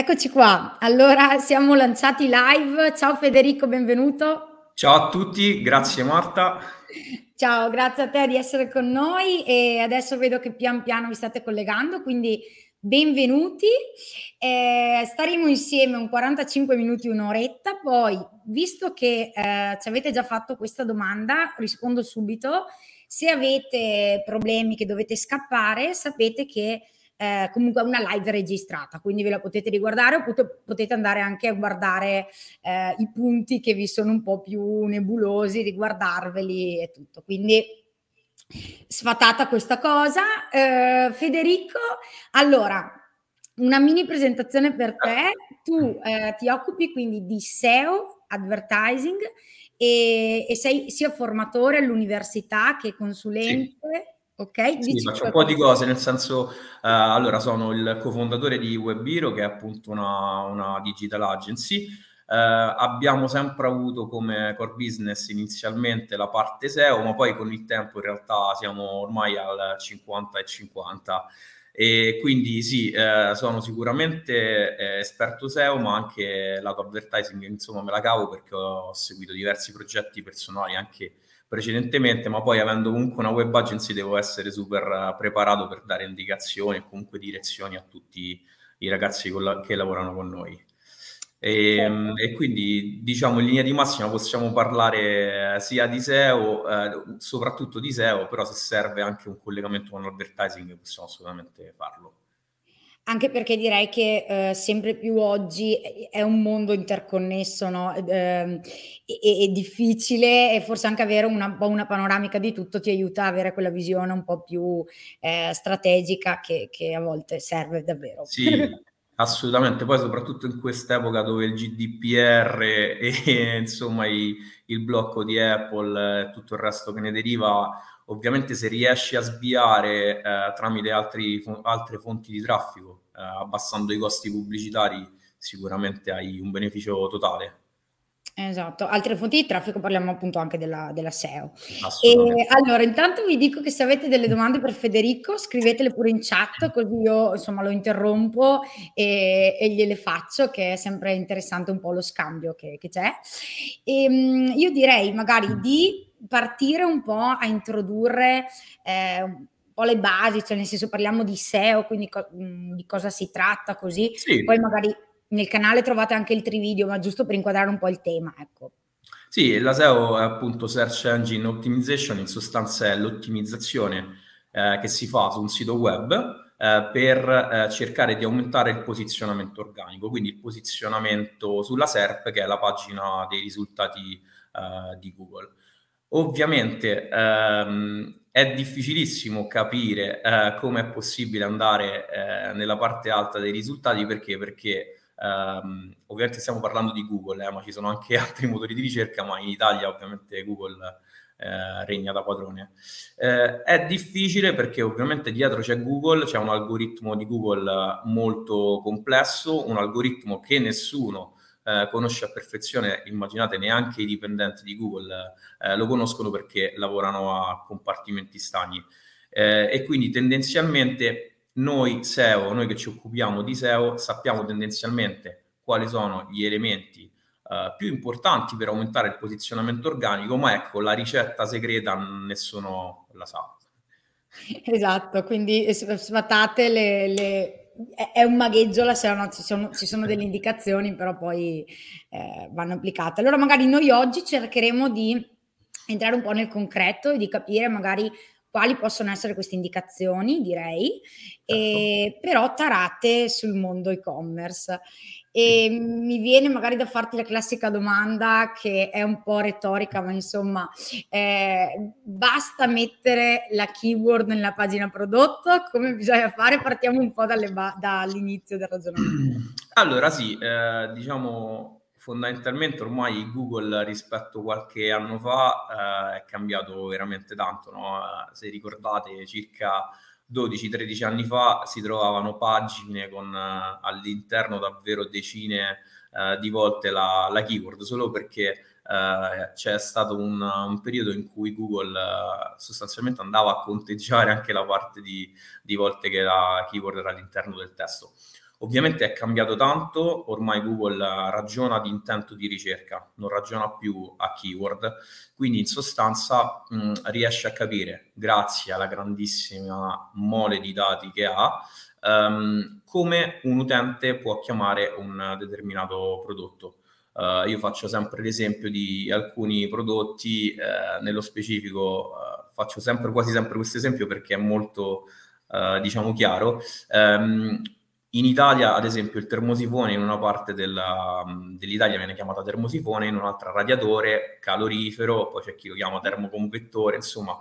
Eccoci qua. Allora siamo lanciati live. Ciao Federico, benvenuto. Ciao a tutti, grazie Marta. Ciao, grazie a te di essere con noi e adesso vedo che pian piano vi state collegando, quindi benvenuti. Eh, staremo insieme un 45 minuti, un'oretta, poi visto che eh, ci avete già fatto questa domanda, rispondo subito. Se avete problemi che dovete scappare, sapete che eh, comunque una live registrata, quindi ve la potete riguardare oppure potete andare anche a guardare eh, i punti che vi sono un po' più nebulosi, riguardarveli e tutto. Quindi sfatata questa cosa. Eh, Federico, allora, una mini presentazione per te. Tu eh, ti occupi quindi di SEO, advertising, e, e sei sia formatore all'università che consulente. Sì Ok? Sì, faccio un po' di cose, nel senso, uh, allora sono il cofondatore di Webiro, che è appunto una, una digital agency. Uh, abbiamo sempre avuto come core business inizialmente la parte SEO, ma poi con il tempo in realtà siamo ormai al 50 e 50. E quindi sì, eh, sono sicuramente eh, esperto SEO, ma anche lato advertising, insomma, me la cavo perché ho seguito diversi progetti personali anche precedentemente, ma poi avendo comunque una web agency devo essere super eh, preparato per dare indicazioni e comunque direzioni a tutti i ragazzi la- che lavorano con noi. E, ehm, e, quindi diciamo in linea di massima possiamo parlare eh, sia di SEO, eh, soprattutto di SEO, però se serve anche un collegamento con l'advertising possiamo assolutamente farlo. Anche perché direi che eh, sempre più oggi è un mondo interconnesso, no? Eh, è, è, difficile e forse anche avere una, una, panoramica di tutto ti aiuta a avere quella visione un po' più eh, strategica che, che, a volte serve davvero. Sì, assolutamente. Poi soprattutto in quest'epoca dove il GDPR e, insomma i, il blocco di Apple e tutto il resto che ne deriva ovviamente se riesci a sviare eh, tramite altri, altre fonti di traffico, eh, abbassando i costi pubblicitari, sicuramente hai un beneficio totale. Esatto, altre fonti di traffico parliamo appunto anche della, della SEO. E allora, intanto vi dico che se avete delle domande per Federico, scrivetele pure in chat, così io insomma lo interrompo e, e gliele faccio, che è sempre interessante un po' lo scambio che, che c'è. E, ehm, io direi magari di partire un po' a introdurre eh, po' le basi, cioè nel senso parliamo di SEO, quindi co- mm, di cosa si tratta, così. Sì. Poi magari nel canale trovate anche il trivideo, ma giusto per inquadrare un po' il tema, ecco. Sì, la SEO è appunto Search Engine Optimization, in sostanza è l'ottimizzazione eh, che si fa su un sito web eh, per eh, cercare di aumentare il posizionamento organico, quindi il posizionamento sulla SERP, che è la pagina dei risultati eh, di Google. Ovviamente ehm, è difficilissimo capire eh, come è possibile andare eh, nella parte alta dei risultati perché, perché ehm, ovviamente stiamo parlando di Google, eh, ma ci sono anche altri motori di ricerca, ma in Italia ovviamente Google eh, regna da padrone. Eh, è difficile perché ovviamente dietro c'è Google, c'è un algoritmo di Google molto complesso, un algoritmo che nessuno eh, conosce a perfezione, immaginate neanche i dipendenti di Google eh, lo conoscono perché lavorano a compartimenti stagni. Eh, e quindi tendenzialmente noi SEO, noi che ci occupiamo di SEO, sappiamo tendenzialmente quali sono gli elementi Uh, più importanti per aumentare il posizionamento organico, ma ecco, la ricetta segreta nessuno la sa. Esatto, quindi sfatate le, le è un magheggio la sera, no? ci, sono, ci sono delle indicazioni, però poi eh, vanno applicate. Allora magari noi oggi cercheremo di entrare un po' nel concreto e di capire magari quali possono essere queste indicazioni, direi, certo. e, però tarate sul mondo e-commerce. E mi viene magari da farti la classica domanda che è un po' retorica, ma insomma, eh, basta mettere la keyword nella pagina prodotto? Come bisogna fare? Partiamo un po' ba- dall'inizio del ragionamento. Allora sì, eh, diciamo fondamentalmente ormai Google rispetto a qualche anno fa eh, è cambiato veramente tanto, no? se ricordate circa 12-13 anni fa si trovavano pagine con uh, all'interno davvero decine uh, di volte la, la, keyword, solo perché uh, c'è stato un, un, periodo in cui Google sostanzialmente andava a conteggiare anche la parte di, di volte che la keyword era all'interno del testo. Ovviamente è cambiato tanto, ormai Google ragiona di intento di ricerca, non ragiona più a keyword, quindi in sostanza mh, riesce a capire, grazie alla grandissima mole di dati che ha, um, come un utente può chiamare un determinato prodotto. Uh, io faccio sempre l'esempio di alcuni prodotti, eh, nello specifico uh, faccio sempre, quasi sempre questo esempio perché è molto, uh, diciamo, chiaro. Um, in Italia, ad esempio, il termosifone in una parte della, dell'Italia viene chiamato termosifone, in un'altra radiatore, calorifero, poi c'è chi lo chiama termoconvettore, insomma,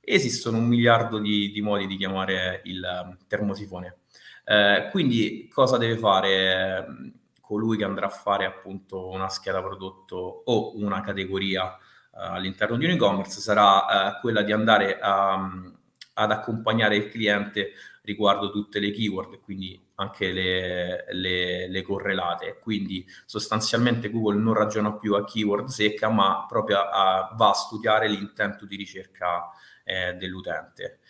esistono un miliardo di, di modi di chiamare il termosifone. Eh, quindi cosa deve fare ehm, colui che andrà a fare appunto una scheda prodotto o una categoria eh, all'interno di un e-commerce? Sarà eh, quella di andare a, ad accompagnare il cliente riguardo tutte le keyword, quindi anche le, le, le, correlate. Quindi sostanzialmente Google non ragiona più a keyword secca, ma proprio a, va a studiare l'intento di ricerca eh, dell'utente.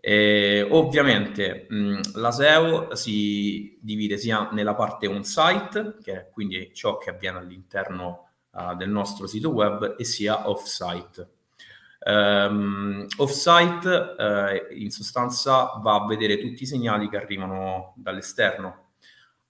E, ovviamente mh, la SEO si divide sia nella parte on-site, che è quindi ciò che avviene all'interno uh, del nostro sito web, e sia off-site. Um, off-site uh, in sostanza va a vedere tutti i segnali che arrivano dall'esterno.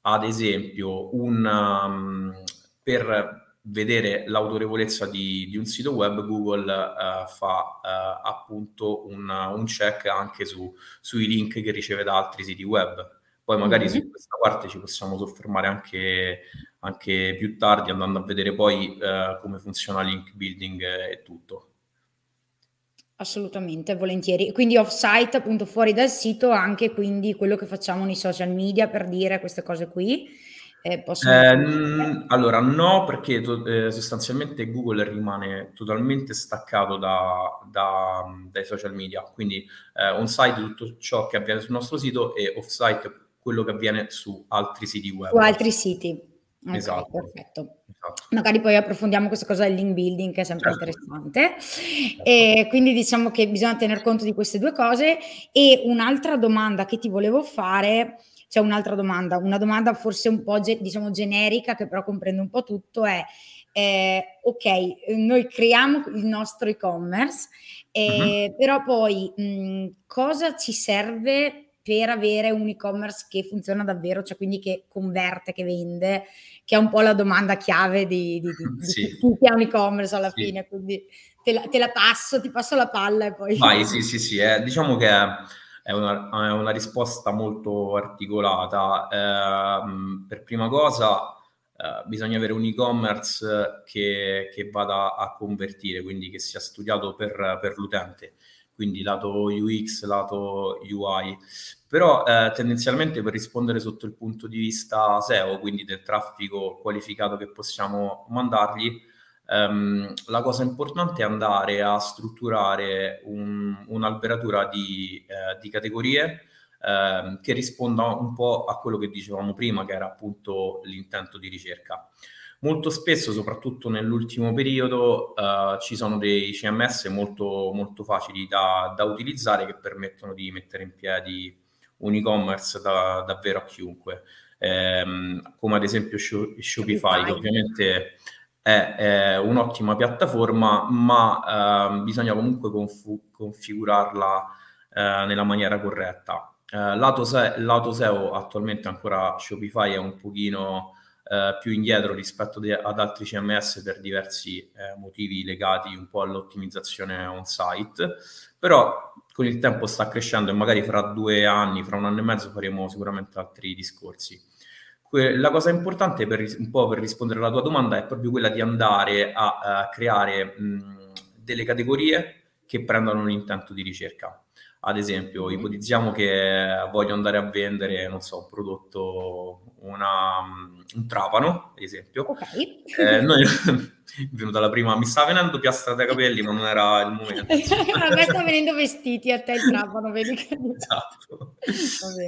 Ad esempio, un, um, per vedere l'autorevolezza di, di, un sito web, Google uh, fa uh, appunto un, un, check anche su, sui link che riceve da altri siti web. Poi magari mm-hmm. su questa parte ci possiamo soffermare anche, anche più tardi, andando a vedere poi come funziona link building e tutto. Assolutamente, volentieri. Quindi off-site, appunto fuori dal sito, anche quindi quello che facciamo nei social media per dire queste cose qui. Eh, eh, n- allora, no, perché eh, sostanzialmente Google rimane totalmente staccato da, da, dai social media. Quindi eh, on-site tutto ciò che avviene sul nostro sito e off-site quello che avviene su altri siti web. Su altri siti. Okay, esatto. Perfetto. Magari poi approfondiamo questa cosa del link building che è sempre certo. interessante. Certo. E quindi diciamo che bisogna tener conto di queste due cose. E un'altra domanda che ti volevo fare, cioè un'altra domanda, una domanda forse un po' diciamo generica che però comprende un po' tutto è eh, ok, noi creiamo il nostro e-commerce, eh, uh-huh. però poi mh, cosa ci serve per avere un e-commerce che funziona davvero, cioè quindi che converte, che vende, che è un po' la domanda chiave di, di, di, sì. di chi ha un e-commerce alla sì. fine, quindi te la, te la, passo, ti passo la palla e poi... Vai, sì, sì, sì, eh, diciamo che è una, è una, risposta molto articolata. Eh, per prima cosa eh, bisogna avere un e-commerce che, che, vada a convertire, quindi che sia studiato per, per l'utente quindi lato UX, lato UI. Però eh, tendenzialmente per rispondere sotto il punto di vista SEO, quindi del traffico qualificato che possiamo mandargli, ehm, la cosa importante è andare a strutturare un, un'alberatura di, eh, di categorie eh, che risponda un po' a quello che dicevamo prima, che era appunto l'intento di ricerca. Molto spesso, soprattutto nell'ultimo periodo, uh, ci sono dei CMS molto, molto facili da, da, utilizzare che permettono di mettere in piedi un e-commerce da, davvero a chiunque, ehm, come ad esempio Shopify, che ovviamente è, è un'ottima piattaforma, ma uh, bisogna comunque confu- configurarla uh, nella maniera corretta. lato, se- lato SEO attualmente ancora Shopify è un pochino eh, più indietro rispetto de- ad altri CMS per diversi eh, motivi legati un po' all'ottimizzazione on-site, però con il tempo sta crescendo e magari fra due anni, fra un anno e mezzo faremo sicuramente altri discorsi. Que- la cosa importante per, un po' per rispondere alla tua domanda è proprio quella di andare a, a creare mh, delle categorie che prendano un intento di ricerca. Ad esempio, mm-hmm. ipotizziamo che voglio andare a vendere, non so, un prodotto, una, un trapano, ad esempio. Ok. Eh, noi, è venuta la prima, mi stava venendo piastra dai capelli, ma non era il momento. a me sta venendo vestiti, a te il trapano, vedi che... Esatto.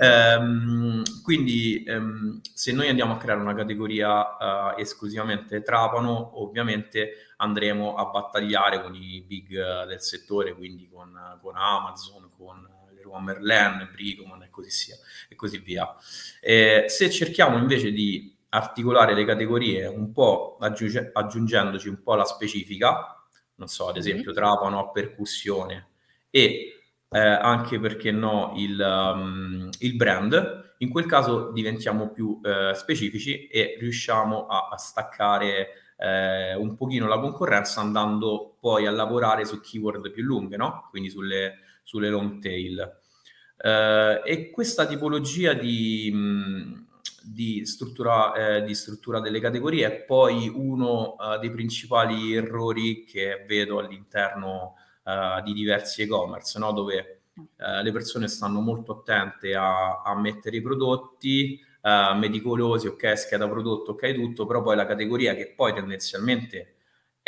Ehm, quindi, ehm, se noi andiamo a creare una categoria uh, esclusivamente trapano, ovviamente andremo a battagliare con i big del settore, quindi con, con Amazon, con Leroy Merlin, Bricoman e così, sia, e così via. Eh, se cerchiamo invece di articolare le categorie un po' aggiunge, aggiungendoci un po' la specifica, non so, ad esempio trapano a percussione e eh, anche perché no il, um, il, brand, in quel caso diventiamo più eh, specifici e riusciamo a, a staccare eh, un pochino la concorrenza andando poi a lavorare su keyword più lunghe, no? quindi sulle, sulle long tail. Eh, e questa tipologia di... Di struttura, eh, di struttura, delle categorie è poi uno uh, dei principali errori che vedo all'interno uh, di diversi e-commerce, no? dove uh, le persone stanno molto attente a, a mettere i prodotti, meticolosi, ok, scheda prodotto, ok, tutto, però poi la categoria che poi tendenzialmente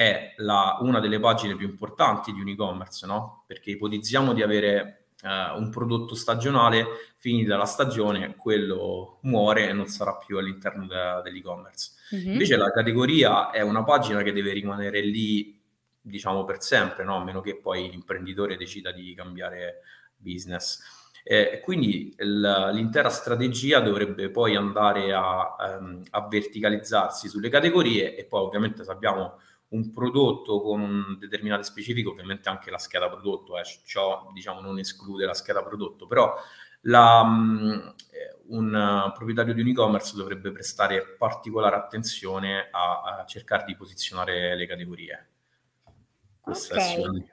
è la, una delle pagine più importanti di un e-commerce, no? perché ipotizziamo di avere uh, un prodotto stagionale, finita la stagione, quello muore e non sarà più all'interno de- dell'e-commerce. Mm-hmm. Invece la categoria è una pagina che deve rimanere lì, diciamo, per sempre, no? a meno che poi l'imprenditore decida di cambiare business. Eh, quindi l- l'intera strategia dovrebbe poi andare a, um, a verticalizzarsi sulle categorie e poi ovviamente sappiamo un prodotto con un determinato specifico, ovviamente anche la scheda prodotto, eh, ciò diciamo, non esclude la scheda prodotto, però la, um, un proprietario di un e-commerce dovrebbe prestare particolare attenzione a, a cercare di posizionare le categorie. Questa okay. è sicuramente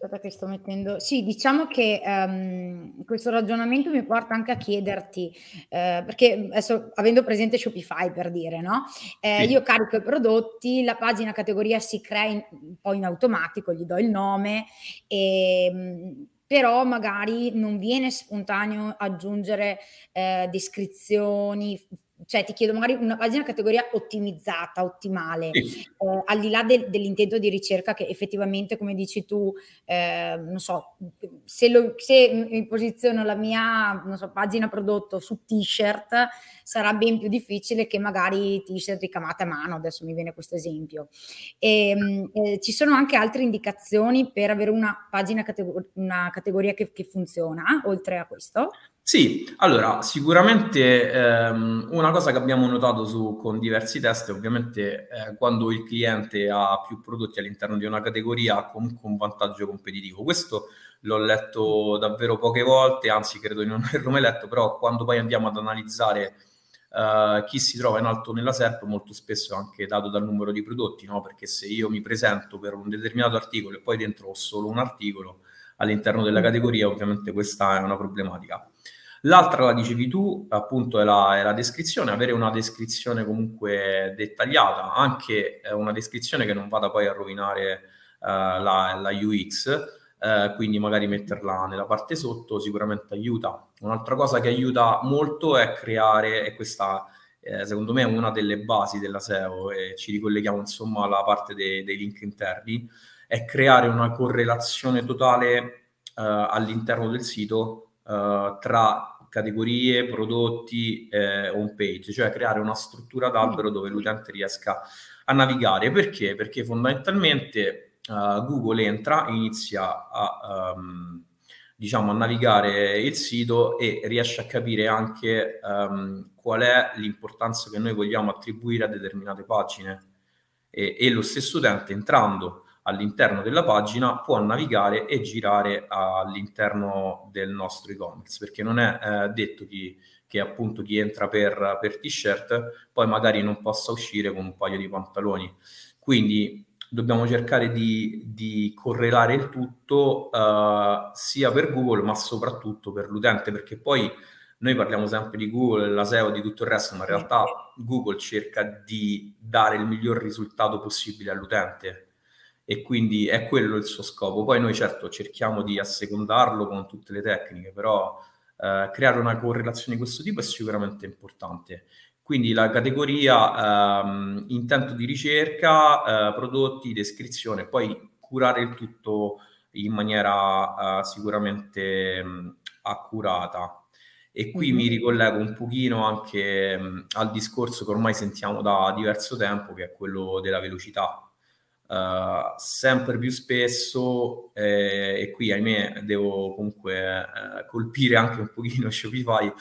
aspetta che sto mettendo, sì, diciamo che um, questo ragionamento mi porta anche a chiederti, eh, perché adesso avendo presente Shopify per dire, no? Eh, sì. Io carico i prodotti, la pagina categoria si crea in, un po' in automatico, gli do il nome e ehm, però magari non viene spontaneo aggiungere eh, descrizioni, cioè ti chiedo magari una pagina categoria ottimizzata, ottimale, sì. eh, al di là de- dell'intento di ricerca che effettivamente, come dici tu, eh, non so, se, lo, se mi posiziono la mia so, pagina prodotto su t-shirt, sarà ben più difficile che magari t-shirt ricamate a mano, adesso mi viene questo esempio. E, ehm, eh, ci sono anche altre indicazioni per avere una pagina, categor- una categoria che, che funziona, oltre a questo? Sì, allora sicuramente ehm, una cosa che abbiamo notato su, con diversi test è ovviamente eh, quando il cliente ha più prodotti all'interno di una categoria ha comunque un vantaggio competitivo. Questo l'ho letto davvero poche volte, anzi credo di non averlo mai letto, però quando poi andiamo ad analizzare eh, chi si trova in alto nella SERP molto spesso è anche dato dal numero di prodotti, no? perché se io mi presento per un determinato articolo e poi dentro ho solo un articolo all'interno della categoria, ovviamente questa è una problematica. L'altra, la dicevi tu, appunto è la, è la, descrizione, avere una descrizione comunque dettagliata, anche eh, una descrizione che non vada poi a rovinare uh, la, la, UX, uh, quindi magari metterla nella parte sotto sicuramente aiuta. Un'altra cosa che aiuta molto è creare, e questa eh, secondo me è una delle basi della SEO, e ci ricolleghiamo insomma alla parte dei, dei link interni, è creare una correlazione totale uh, all'interno del sito uh, tra categorie, prodotti, eh, home page, cioè creare una struttura d'albero dove l'utente riesca a navigare. Perché? Perché fondamentalmente uh, Google entra, inizia a, um, diciamo, a navigare il sito e riesce a capire anche um, qual è l'importanza che noi vogliamo attribuire a determinate pagine. E, e lo stesso utente entrando all'interno della pagina può navigare e girare all'interno del nostro e-commerce perché non è eh, detto chi, che appunto chi entra per, per t-shirt poi magari non possa uscire con un paio di pantaloni. Quindi dobbiamo cercare di, di correlare il tutto uh, sia per Google ma soprattutto per l'utente perché poi noi parliamo sempre di Google, la SEO, di tutto il resto, ma in realtà Google cerca di dare il miglior risultato possibile all'utente e quindi è quello il suo scopo. Poi noi certo cerchiamo di assecondarlo con tutte le tecniche, però eh, creare una correlazione di questo tipo è sicuramente importante. Quindi la categoria ehm, intento di ricerca, eh, prodotti, descrizione, poi curare il tutto in maniera eh, sicuramente mh, accurata. E qui mi ricollego un pochino anche mh, al discorso che ormai sentiamo da diverso tempo, che è quello della velocità Uh, sempre più spesso, eh, e qui ahimè devo comunque eh, colpire anche un pochino Shopify,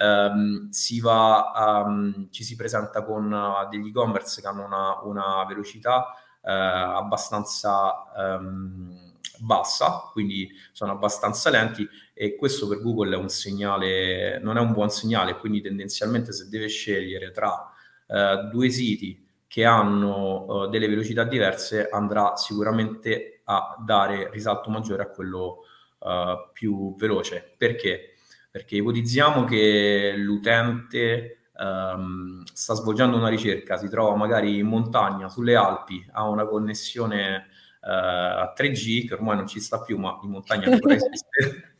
um, si va, um, ci si presenta con uh, degli e-commerce che hanno una, una velocità uh, abbastanza um, bassa, quindi sono abbastanza lenti e questo per Google è un segnale, non è un buon segnale, quindi tendenzialmente se deve scegliere tra due siti che hanno uh, delle velocità diverse andrà sicuramente a dare risalto maggiore a quello uh, più veloce. Perché? Perché ipotizziamo che l'utente um, sta svolgendo una ricerca, si trova magari in montagna, sulle Alpi, ha una connessione uh, a 3G, che ormai non ci sta più, ma in montagna ancora esiste.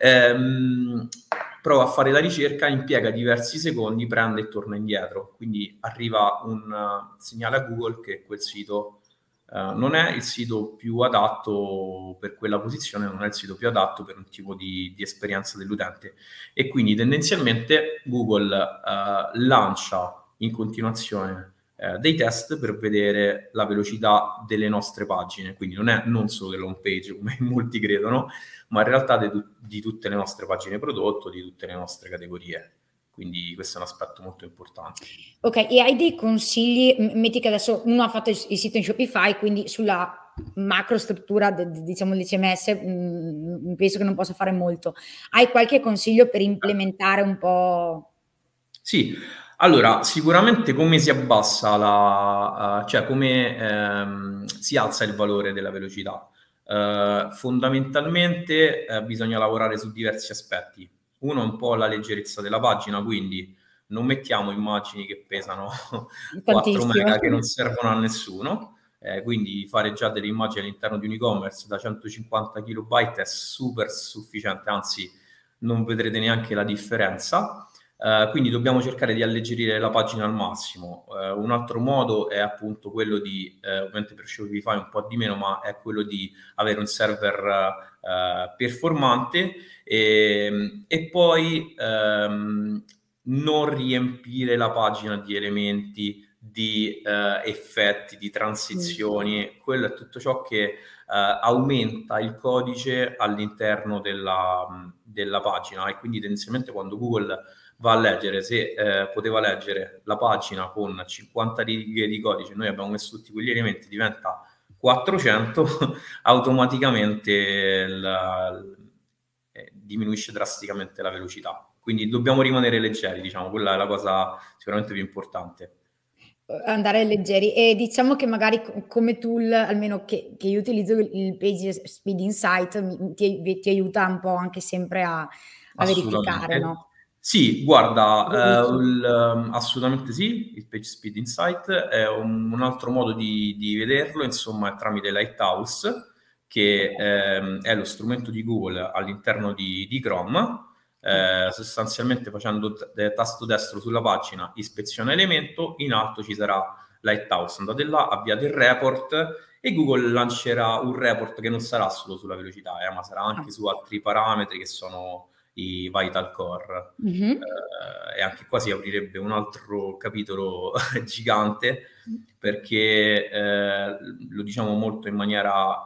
um, prova a fare la ricerca, impiega diversi secondi, prende e torna indietro. Quindi arriva un uh, segnale a Google che quel sito uh, non è il sito più adatto per quella posizione, non è il sito più adatto per un tipo di, di esperienza dell'utente. E quindi tendenzialmente Google uh, lancia in continuazione eh, dei test per vedere la velocità delle nostre pagine. Quindi non è non solo dell'home page, come molti credono, ma in realtà di, di tutte le nostre pagine prodotto, di tutte le nostre categorie. Quindi questo è un aspetto molto importante. Ok, e hai dei consigli? Metti che adesso uno ha fatto il, il sito in Shopify, quindi sulla macro struttura, de, diciamo, del CMS, mh, penso che non possa fare molto. Hai qualche consiglio per implementare un po'? Sì, allora, sicuramente come si abbassa la, uh, cioè come ehm, si alza il valore della velocità? Uh, fondamentalmente uh, bisogna lavorare su diversi aspetti. Uno è un po' la leggerezza della pagina, quindi non mettiamo immagini che pesano 4 mega che non servono a nessuno. Eh, quindi fare già delle immagini all'interno di un e-commerce da 150 KB è super sufficiente, anzi non vedrete neanche la differenza. Uh, quindi dobbiamo cercare di alleggerire la pagina al massimo. Uh, un altro modo è appunto quello di, uh, ovviamente per Shopify un po' di meno, ma è quello di avere un server performante e, e poi um, non riempire la pagina di elementi, di effetti, di transizioni. Mm. Quello è tutto ciò che aumenta il codice all'interno della, della pagina e quindi tendenzialmente quando Google va a leggere, se eh, poteva leggere la pagina con 50 righe di codice, noi abbiamo messo tutti quegli elementi, diventa 400, automaticamente la, eh, diminuisce drasticamente la velocità. Quindi dobbiamo rimanere leggeri, diciamo, quella è la cosa sicuramente più importante andare leggeri e diciamo che magari come tool almeno che, che io utilizzo il Page Speed Insight ti, ti aiuta un po' anche sempre a, a verificare no? Sì, guarda, eh, il, um, assolutamente sì, il Page Speed Insight è un, un altro modo di, di, vederlo, insomma, è tramite Lighthouse, che ehm, è lo strumento di Google all'interno di, di Chrome, eh, sostanzialmente facendo t- tasto destro sulla pagina ispezione elemento, in alto ci sarà Lighthouse, andate là, avviate il report e Google lancerà un report che non sarà solo sulla velocità, eh, ma sarà anche ah. su altri parametri che sono i Vital Core. Mm-hmm. Eh, e anche qua si aprirebbe un altro capitolo gigante perché eh, lo diciamo molto in maniera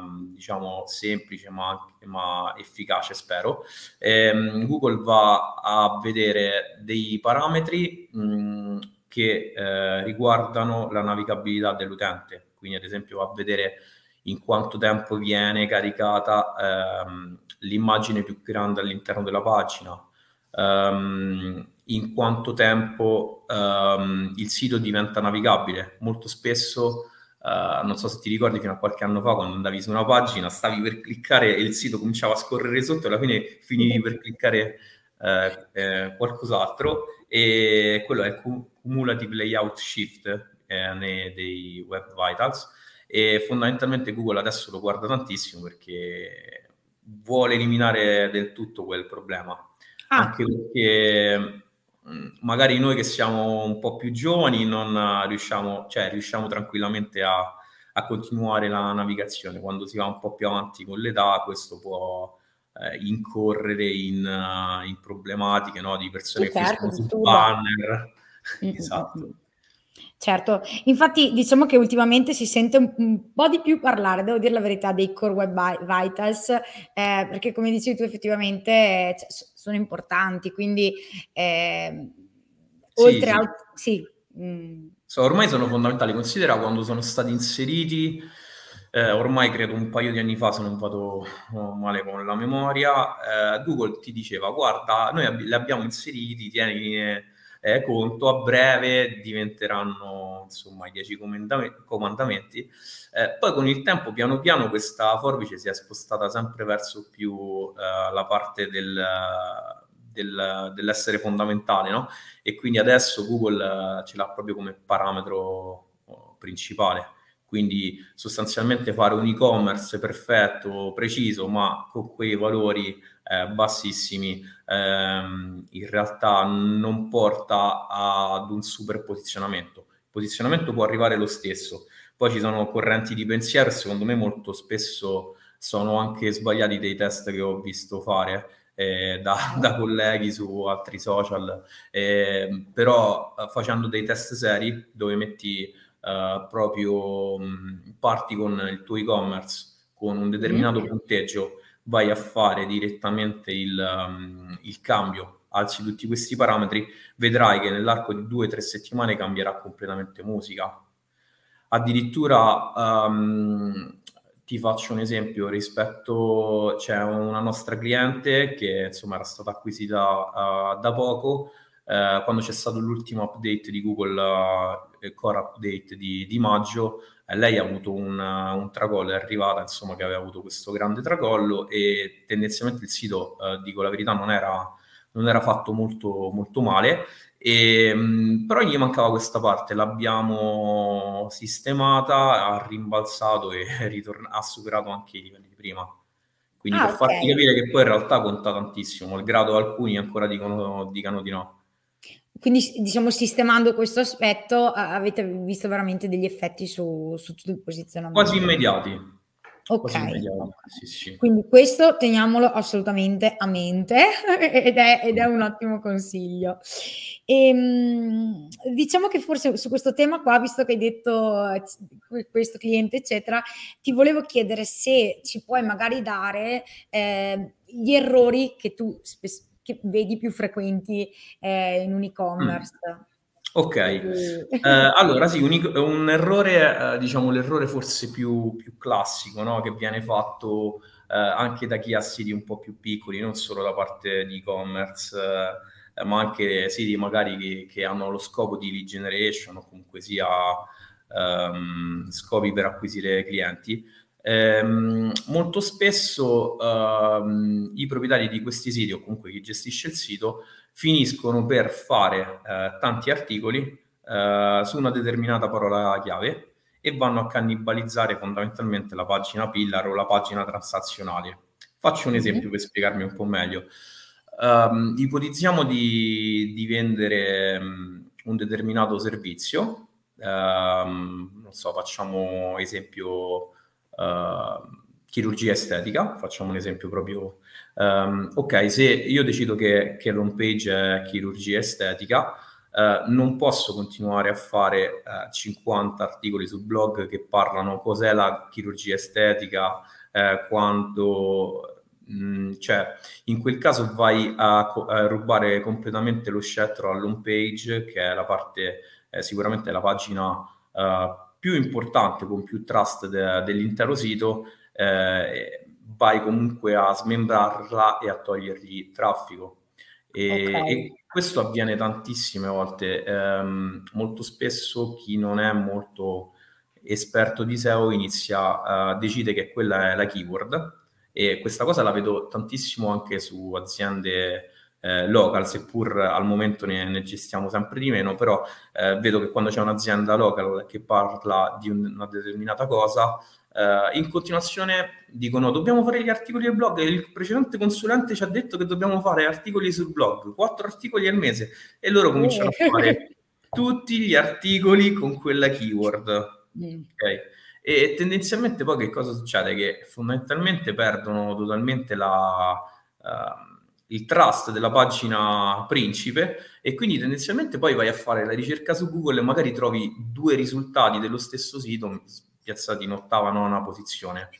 eh, diciamo semplice ma, ma efficace spero ehm, Google va a vedere dei parametri mh, che eh, riguardano la navigabilità dell'utente quindi ad esempio va a vedere in quanto tempo viene caricata ehm, l'immagine più grande all'interno della pagina, um, in quanto tempo um, il sito diventa navigabile. Molto spesso, uh, non so se ti ricordi, fino a qualche anno fa, quando andavi su una pagina, stavi per cliccare e il sito cominciava a scorrere sotto e alla fine finivi per cliccare eh, eh, qualcos'altro e quello è il cumulative layout shift eh, dei web vitals e fondamentalmente Google adesso lo guarda tantissimo perché vuole eliminare del tutto quel problema. Ah. Anche perché mm, magari noi che siamo un po' più giovani non riusciamo, cioè riusciamo tranquillamente a, a continuare la navigazione. Quando si va un po' più avanti con l'età, questo può eh, incorrere in, uh, in, problematiche no? di persone che certo, fanno banner. Mm-hmm. esatto. Certo, infatti diciamo che ultimamente si sente un, un, po' di più parlare, devo dire la verità, dei core web vitals, eh, perché come dici tu effettivamente cioè, sono importanti, quindi eh, sì, oltre sì. a... Sì, mm. so, ormai sono fondamentali, considera quando sono stati inseriti, eh, ormai credo un paio di anni fa, se non vado oh, male con la memoria, eh, Google ti diceva guarda, noi ab- li abbiamo inseriti, tieni eh, conto, a breve diventeranno insomma i dieci comandamenti. comandamenti. Eh, poi con il tempo, piano piano, questa forbice si è spostata sempre verso più eh, la parte del, del, dell'essere fondamentale, no? E quindi adesso Google eh, ce l'ha proprio come parametro oh, principale quindi sostanzialmente fare un e-commerce perfetto, preciso, ma con quei valori eh, bassissimi, ehm, in realtà non porta ad un super posizionamento. Il posizionamento può arrivare lo stesso. Poi ci sono correnti di pensiero secondo me molto spesso sono anche sbagliati dei test che ho visto fare. Eh, da, da, colleghi su altri social, eh, però facendo dei test seri dove metti eh, proprio mh, parti con il tuo e-commerce con un determinato mm. punteggio vai a fare direttamente il, um, il cambio, alzi tutti questi parametri, vedrai che nell'arco di due o tre settimane cambierà completamente musica. Addirittura um, ti faccio un esempio rispetto, c'è una nostra cliente che insomma era stata acquisita uh, da poco, uh, quando c'è stato l'ultimo update di Google uh, Core Update di, di maggio, lei ha avuto un, un, tracollo, è arrivata insomma che aveva avuto questo grande tracollo e tendenzialmente il sito, eh, dico la verità, non era, non era fatto molto, molto male, e, mh, però gli mancava questa parte, l'abbiamo sistemata, ha rimbalzato e ritorn- ha superato anche i livelli di prima. Quindi ah, per okay. farti capire che poi in realtà conta tantissimo, malgrado alcuni ancora dicono, dicano di no. Quindi diciamo sistemando questo aspetto avete visto veramente degli effetti su, su tutto il posizionamento? Quasi immediati. Ok, sì, sì. quindi questo teniamolo assolutamente a mente ed è, ed è un ottimo consiglio. E, ehm, diciamo che forse su questo tema qua, visto che hai detto questo cliente, eccetera, ti volevo chiedere se ci puoi magari dare eh, gli errori che tu spesso che vedi più frequenti eh, in un e-commerce? Mm. Ok, eh, allora sì, un, un errore, eh, diciamo l'errore forse più, più classico, no? che viene fatto eh, anche da chi ha siti un po' più piccoli, non solo da parte di e-commerce, eh, ma anche siti magari che, che, hanno lo scopo di lead generation o comunque sia ehm, scopi per acquisire clienti Ehm, molto spesso ehm, i proprietari di questi siti o comunque chi gestisce il sito finiscono per fare eh, tanti articoli eh, su una determinata parola chiave e vanno a cannibalizzare fondamentalmente la pagina pillar o la pagina transazionale. Faccio un esempio per spiegarmi un po' meglio. Um, ipotizziamo di, di vendere um, un determinato servizio, um, non so, facciamo esempio chirurgia estetica, facciamo un esempio proprio. Um, ok, se io decido che, che l'home page è chirurgia estetica, uh, non posso continuare a fare uh, eh, 50 articoli sul blog che parlano cos'è la chirurgia estetica, uh, quando mm, cioè, in quel caso vai a, a, rubare completamente lo scettro all'home page, che è la parte, eh, sicuramente la pagina più importante, con più trust de- dell'intero sito, eh, vai comunque a smembrarla e a togliergli traffico. E, okay. e questo avviene tantissime volte. Um, molto spesso chi non è molto esperto di SEO inizia, uh, decide che quella è la keyword e questa cosa la vedo tantissimo anche su aziende eh, local, seppur al momento ne, ne, gestiamo sempre di meno, però eh, vedo che quando c'è un'azienda local che parla di un, una determinata cosa, eh, in continuazione dicono dobbiamo fare gli articoli del blog, il precedente consulente ci ha detto che dobbiamo fare articoli sul blog, quattro articoli al mese, e loro cominciano a fare tutti gli articoli con quella keyword. Mm. Okay. E tendenzialmente poi che cosa succede? Che fondamentalmente perdono totalmente la... Uh, il trust della pagina principe e quindi tendenzialmente poi vai a fare la ricerca su Google e magari trovi due risultati dello stesso sito piazzati in ottava, nona posizione.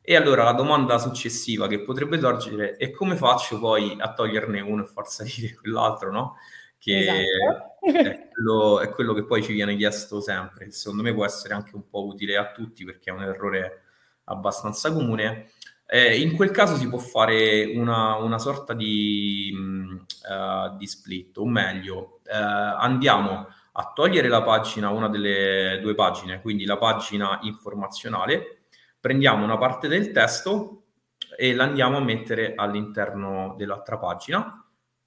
E allora la domanda successiva che potrebbe sorgere è come faccio poi a toglierne uno e far salire quell'altro, no? Che esatto. è, quello, è, quello, che poi ci viene chiesto sempre. Secondo me può essere anche un po' utile a tutti perché è un errore abbastanza comune. Eh, in quel caso si può fare una, una sorta di, uh, di, split, o meglio, uh, andiamo a togliere la pagina, una delle due pagine, quindi la pagina informazionale, prendiamo una parte del testo e la andiamo a mettere all'interno dell'altra pagina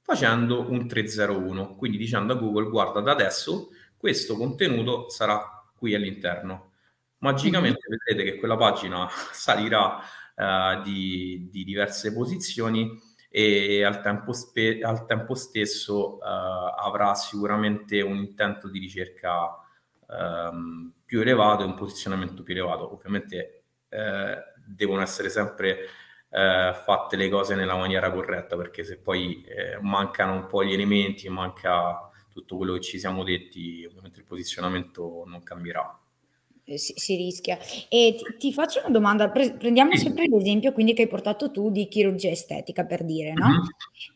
facendo un 301, quindi dicendo a Google guarda da adesso questo contenuto sarà qui all'interno. Magicamente mm-hmm. vedrete che quella pagina salirà uh, di, di, diverse posizioni e al tempo, spe- al tempo stesso uh, avrà sicuramente un intento di ricerca um, più elevato e un posizionamento più elevato. Ovviamente uh, devono essere sempre fatte le cose nella maniera corretta perché se poi mancano un po' gli elementi, manca tutto quello che ci siamo detti, ovviamente il posizionamento non cambierà. Eh, si, si, rischia. E ti, ti, faccio una domanda, Pre- prendiamo sempre l'esempio quindi che hai portato tu di chirurgia estetica per dire, no? Mm-hmm.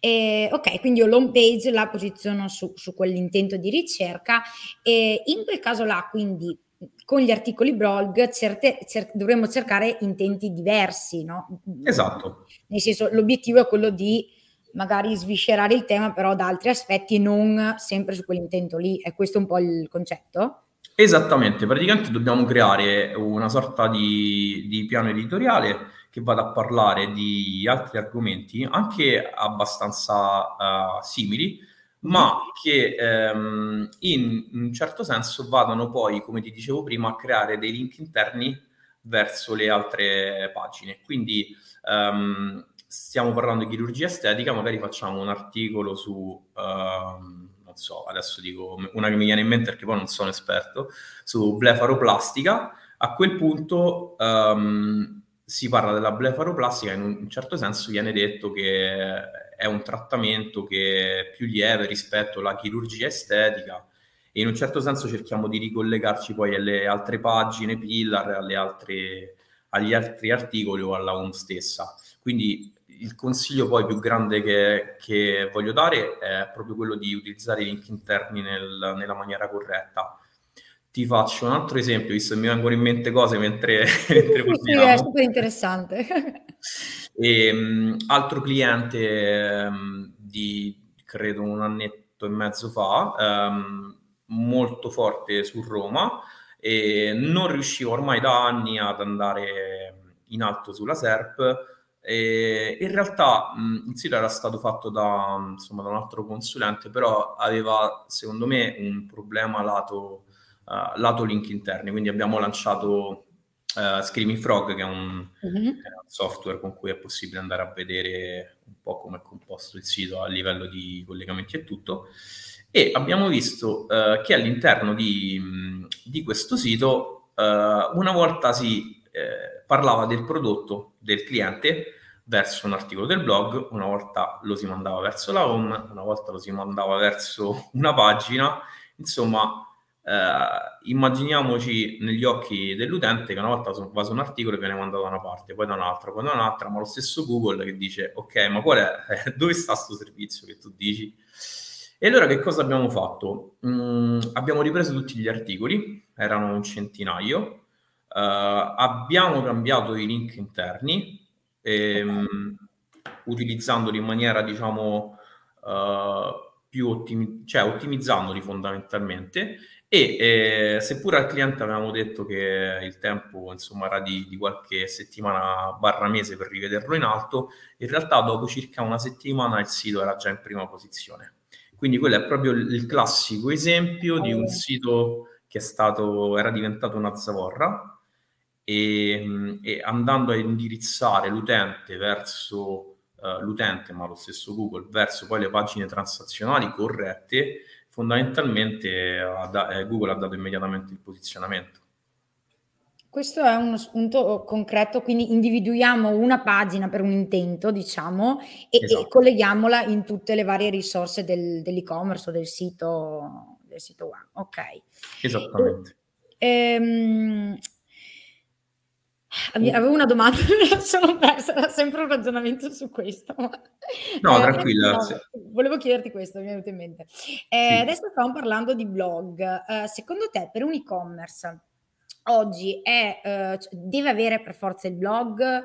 E, ok, quindi io l'home page la posiziono su, su quell'intento di ricerca e in quel caso là quindi con gli articoli blog certe, cer- dovremmo cercare intenti diversi, no? Esatto. Nel senso l'obiettivo è quello di magari sviscerare il tema però da altri aspetti e non sempre su quell'intento lì, è questo un po' il concetto? Esattamente, praticamente dobbiamo creare una sorta di, di piano editoriale che vada a parlare di altri argomenti anche abbastanza uh, simili, ma che um, in un certo senso vadano poi, come ti dicevo prima, a creare dei link interni verso le altre pagine. Quindi um, stiamo parlando di chirurgia estetica, magari facciamo un articolo su... Uh, non so, adesso dico una che mi viene in mente perché poi non sono esperto, su blefaroplastica, a quel punto um, si parla della blefaroplastica, in un certo senso viene detto che è un trattamento che è più lieve rispetto alla chirurgia estetica e in un certo senso cerchiamo di ricollegarci poi alle altre pagine, pillar, alle altre, agli altri articoli o alla home stessa. Quindi il consiglio poi più grande che, che, voglio dare è proprio quello di utilizzare i link interni nel, nella maniera corretta. Ti faccio un altro esempio, visto che mi vengono in mente cose mentre, mentre Sì, è super interessante. E, um, altro cliente um, di, credo, un annetto e mezzo fa, um, molto forte su Roma, e non riuscivo ormai da anni ad andare in alto sulla SERP, e in realtà mh, il sito era stato fatto da, insomma, da, un altro consulente, però aveva secondo me un problema lato, uh, lato link interni, quindi abbiamo lanciato uh, Screaming Frog, che è un, mm-hmm. è un, software con cui è possibile andare a vedere un po' come è composto il sito a livello di collegamenti e tutto. E abbiamo visto uh, che all'interno di, di questo sito una volta si eh, parlava del prodotto del cliente verso un articolo del blog, una volta lo si mandava verso la home, una volta lo si mandava verso una pagina, insomma eh, immaginiamoci negli occhi dell'utente che una volta va su un articolo e viene mandato da una parte, poi da un'altra, poi da un'altra, ma lo stesso Google che dice ok, ma qual è, dove sta questo servizio che tu dici? E allora che cosa abbiamo fatto? Mm, abbiamo ripreso tutti gli articoli, erano un centinaio, abbiamo cambiato i link interni, ehm, utilizzandoli in maniera, diciamo, uh, più ottimi- cioè ottimizzandoli fondamentalmente. E eh, seppure al cliente avevamo detto che il tempo insomma era di, di, qualche settimana barra mese per rivederlo in alto, in realtà dopo circa una settimana il sito era già in prima posizione. Quindi quello è proprio il classico esempio di un sito che è stato, era diventato una zavorra, e, e andando a indirizzare l'utente verso uh, l'utente, ma lo stesso Google, verso poi le pagine transazionali corrette, fondamentalmente eh, Google ha dato immediatamente il posizionamento. Questo è uno spunto concreto, quindi individuiamo una pagina per un intento, diciamo, e, esatto. e colleghiamola in tutte le varie risorse del, dell'e-commerce o del sito, del sito web. Ok. Esattamente. E, ehm, Avevo una domanda, sono persa, era sempre un ragionamento su questo. No, eh, tranquilla. No, volevo chiederti questo, mi è venuto in mente. Eh, sì. Adesso stiamo parlando di blog. Eh, secondo te per un e-commerce oggi è, eh, deve avere per forza il blog?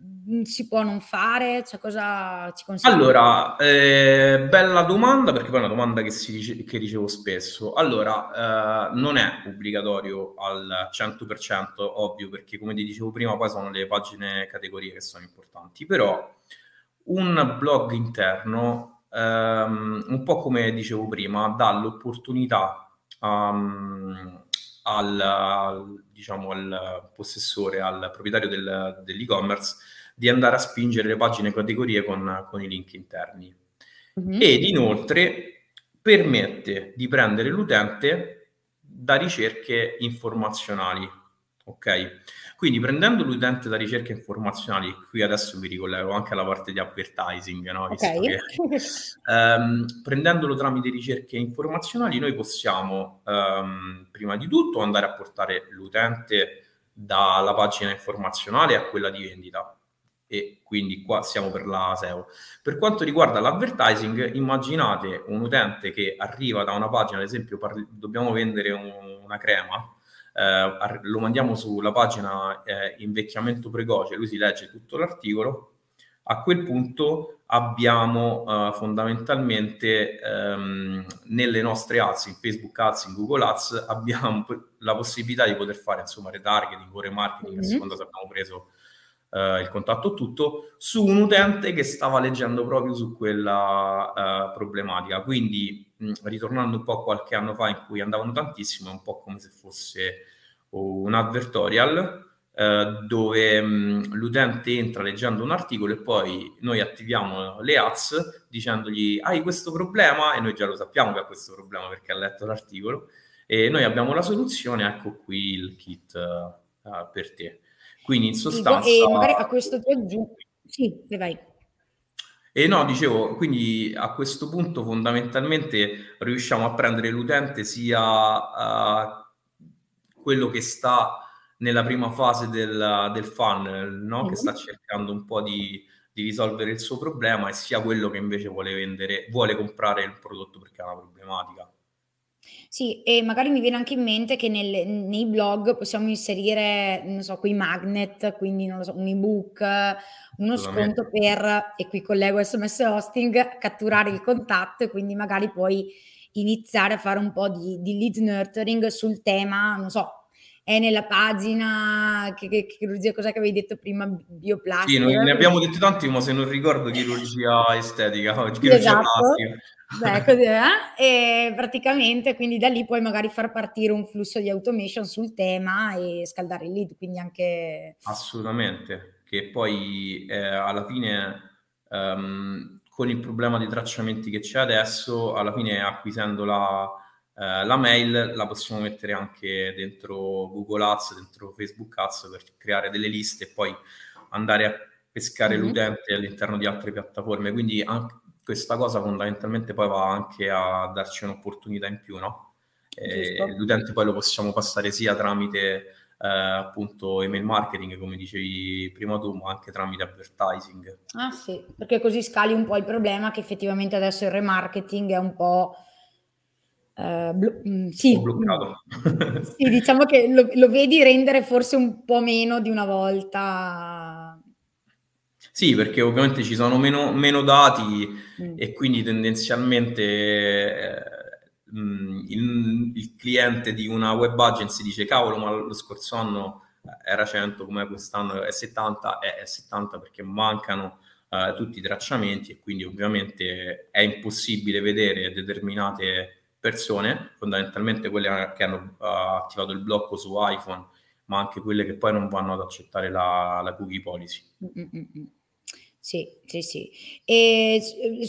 Mhmm, si può non fare? Cioè, cosa ci consigli? Allora, eh, bella domanda perché poi è una domanda che, si che ricevo spesso. Allora, eh, non è obbligatorio al 100%, ovvio, perché come ti dicevo prima, poi sono le pagine categorie che sono importanti, però un blog interno, ehm, un po' come dicevo prima, dà l'opportunità um, al, diciamo, al possessore, al proprietario del, dell'e-commerce, di andare a spingere le pagine categorie con, con i link interni. Mm-hmm. Ed inoltre permette di prendere l'utente da ricerche informazionali. Ok? Quindi prendendo l'utente da ricerche informazionali, qui adesso mi ricollego anche alla parte di advertising, no? okay. che, ehm, prendendolo tramite ricerche informazionali, noi possiamo ehm, prima di tutto andare a portare l'utente dalla pagina informazionale a quella di vendita e quindi qua siamo per la SEO. Per quanto riguarda l'advertising, immaginate un utente che arriva da una pagina, ad esempio parli, dobbiamo vendere un, una crema, eh, lo mandiamo sulla pagina eh, invecchiamento precoce, lui si legge tutto l'articolo, a quel punto abbiamo uh, fondamentalmente um, nelle nostre ads, in Facebook Ads, in Google Ads, abbiamo la possibilità di poter fare insomma retargeting o remarketing, mm-hmm. a seconda se abbiamo preso uh, il contatto tutto, su un utente che stava leggendo proprio su quella uh, problematica. Quindi, mh, ritornando un po' qualche anno fa in cui andavano tantissimo, è un po' come se fosse un advertorial uh, dove mh, l'utente entra leggendo un articolo e poi noi attiviamo le ads dicendogli hai questo problema e noi già lo sappiamo che ha questo problema perché ha letto l'articolo e noi abbiamo la soluzione, ecco qui il kit per te. Quindi in sostanza... E magari a questo punto... Sì, vai. E no, dicevo, quindi a questo punto fondamentalmente riusciamo a prendere l'utente sia uh, quello che sta nella prima fase del, del funnel, no? mm-hmm. che sta cercando un po' di, di, risolvere il suo problema, e sia quello che invece vuole vendere, vuole comprare il prodotto perché ha una problematica. Sì, e magari mi viene anche in mente che nel nei blog possiamo inserire, non so, quei magnet, quindi non lo so, un ebook, uno sconto per e qui collego SMS hosting, catturare il contatto e quindi magari puoi iniziare a fare un po' di di lead nurturing sul tema, non so, è nella pagina che che chirurgia cos'è che avevi detto prima? Bioplastica? Sì, ne abbiamo detti tanti, ma se non ricordo chirurgia estetica, chirurgia esatto. plastica. Beh, così è. Eh? E praticamente quindi da lì puoi magari far partire un flusso di automation sul tema e scaldare il lead, quindi anche... Assolutamente, che poi eh, alla fine um, con il problema dei tracciamenti che c'è adesso, alla fine acquisendo la, eh, la mail la possiamo mettere anche dentro Google Ads, dentro Facebook Ads per creare delle liste e poi andare a pescare mm-hmm. l'utente all'interno di altre piattaforme. Quindi anche, questa cosa fondamentalmente poi va anche a darci un'opportunità in più, no? l'utente poi lo possiamo passare sia tramite eh, appunto email marketing, come dicevi prima tu, ma anche tramite advertising. Ah sì, perché così scali un po' il problema che effettivamente adesso il remarketing è un po'... Uh, blo- mm, sì. bloccato. sì, diciamo che lo, lo, vedi rendere forse un po' meno di una volta sì, perché ovviamente ci sono meno, meno dati mm. e quindi tendenzialmente eh, mm, il, il, cliente di una web agency dice cavolo ma lo scorso anno era 100 come quest'anno è 70 è 70 perché mancano eh, tutti i tracciamenti e quindi ovviamente è impossibile vedere determinate persone fondamentalmente quelle che hanno uh, attivato il blocco su iPhone ma anche quelle che poi non vanno ad accettare la, la cookie policy Mm-mm. Sì, sì, sì. E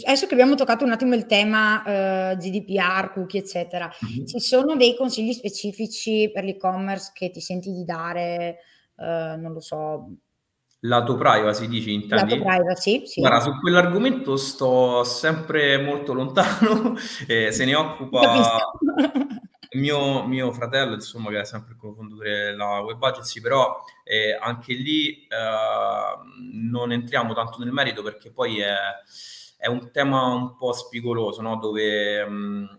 adesso che abbiamo toccato un attimo il tema, uhm, GDPR, cookie, eccetera, Mh-mh. ci sono dei consigli specifici per l'e-commerce che ti senti di dare, uhm, non lo so Lato privacy dici, Lato intendi? privacy, Guarda, sì. su quell'argomento sto sempre molto lontano, e se ne occupa. mio mio fratello, insomma, che è sempre il cofondatore della Web Agency, però, ehm, anche lì, uhm, non entriamo tanto nel merito perché poi è è un tema un po' spigoloso, no, dove, mhmm,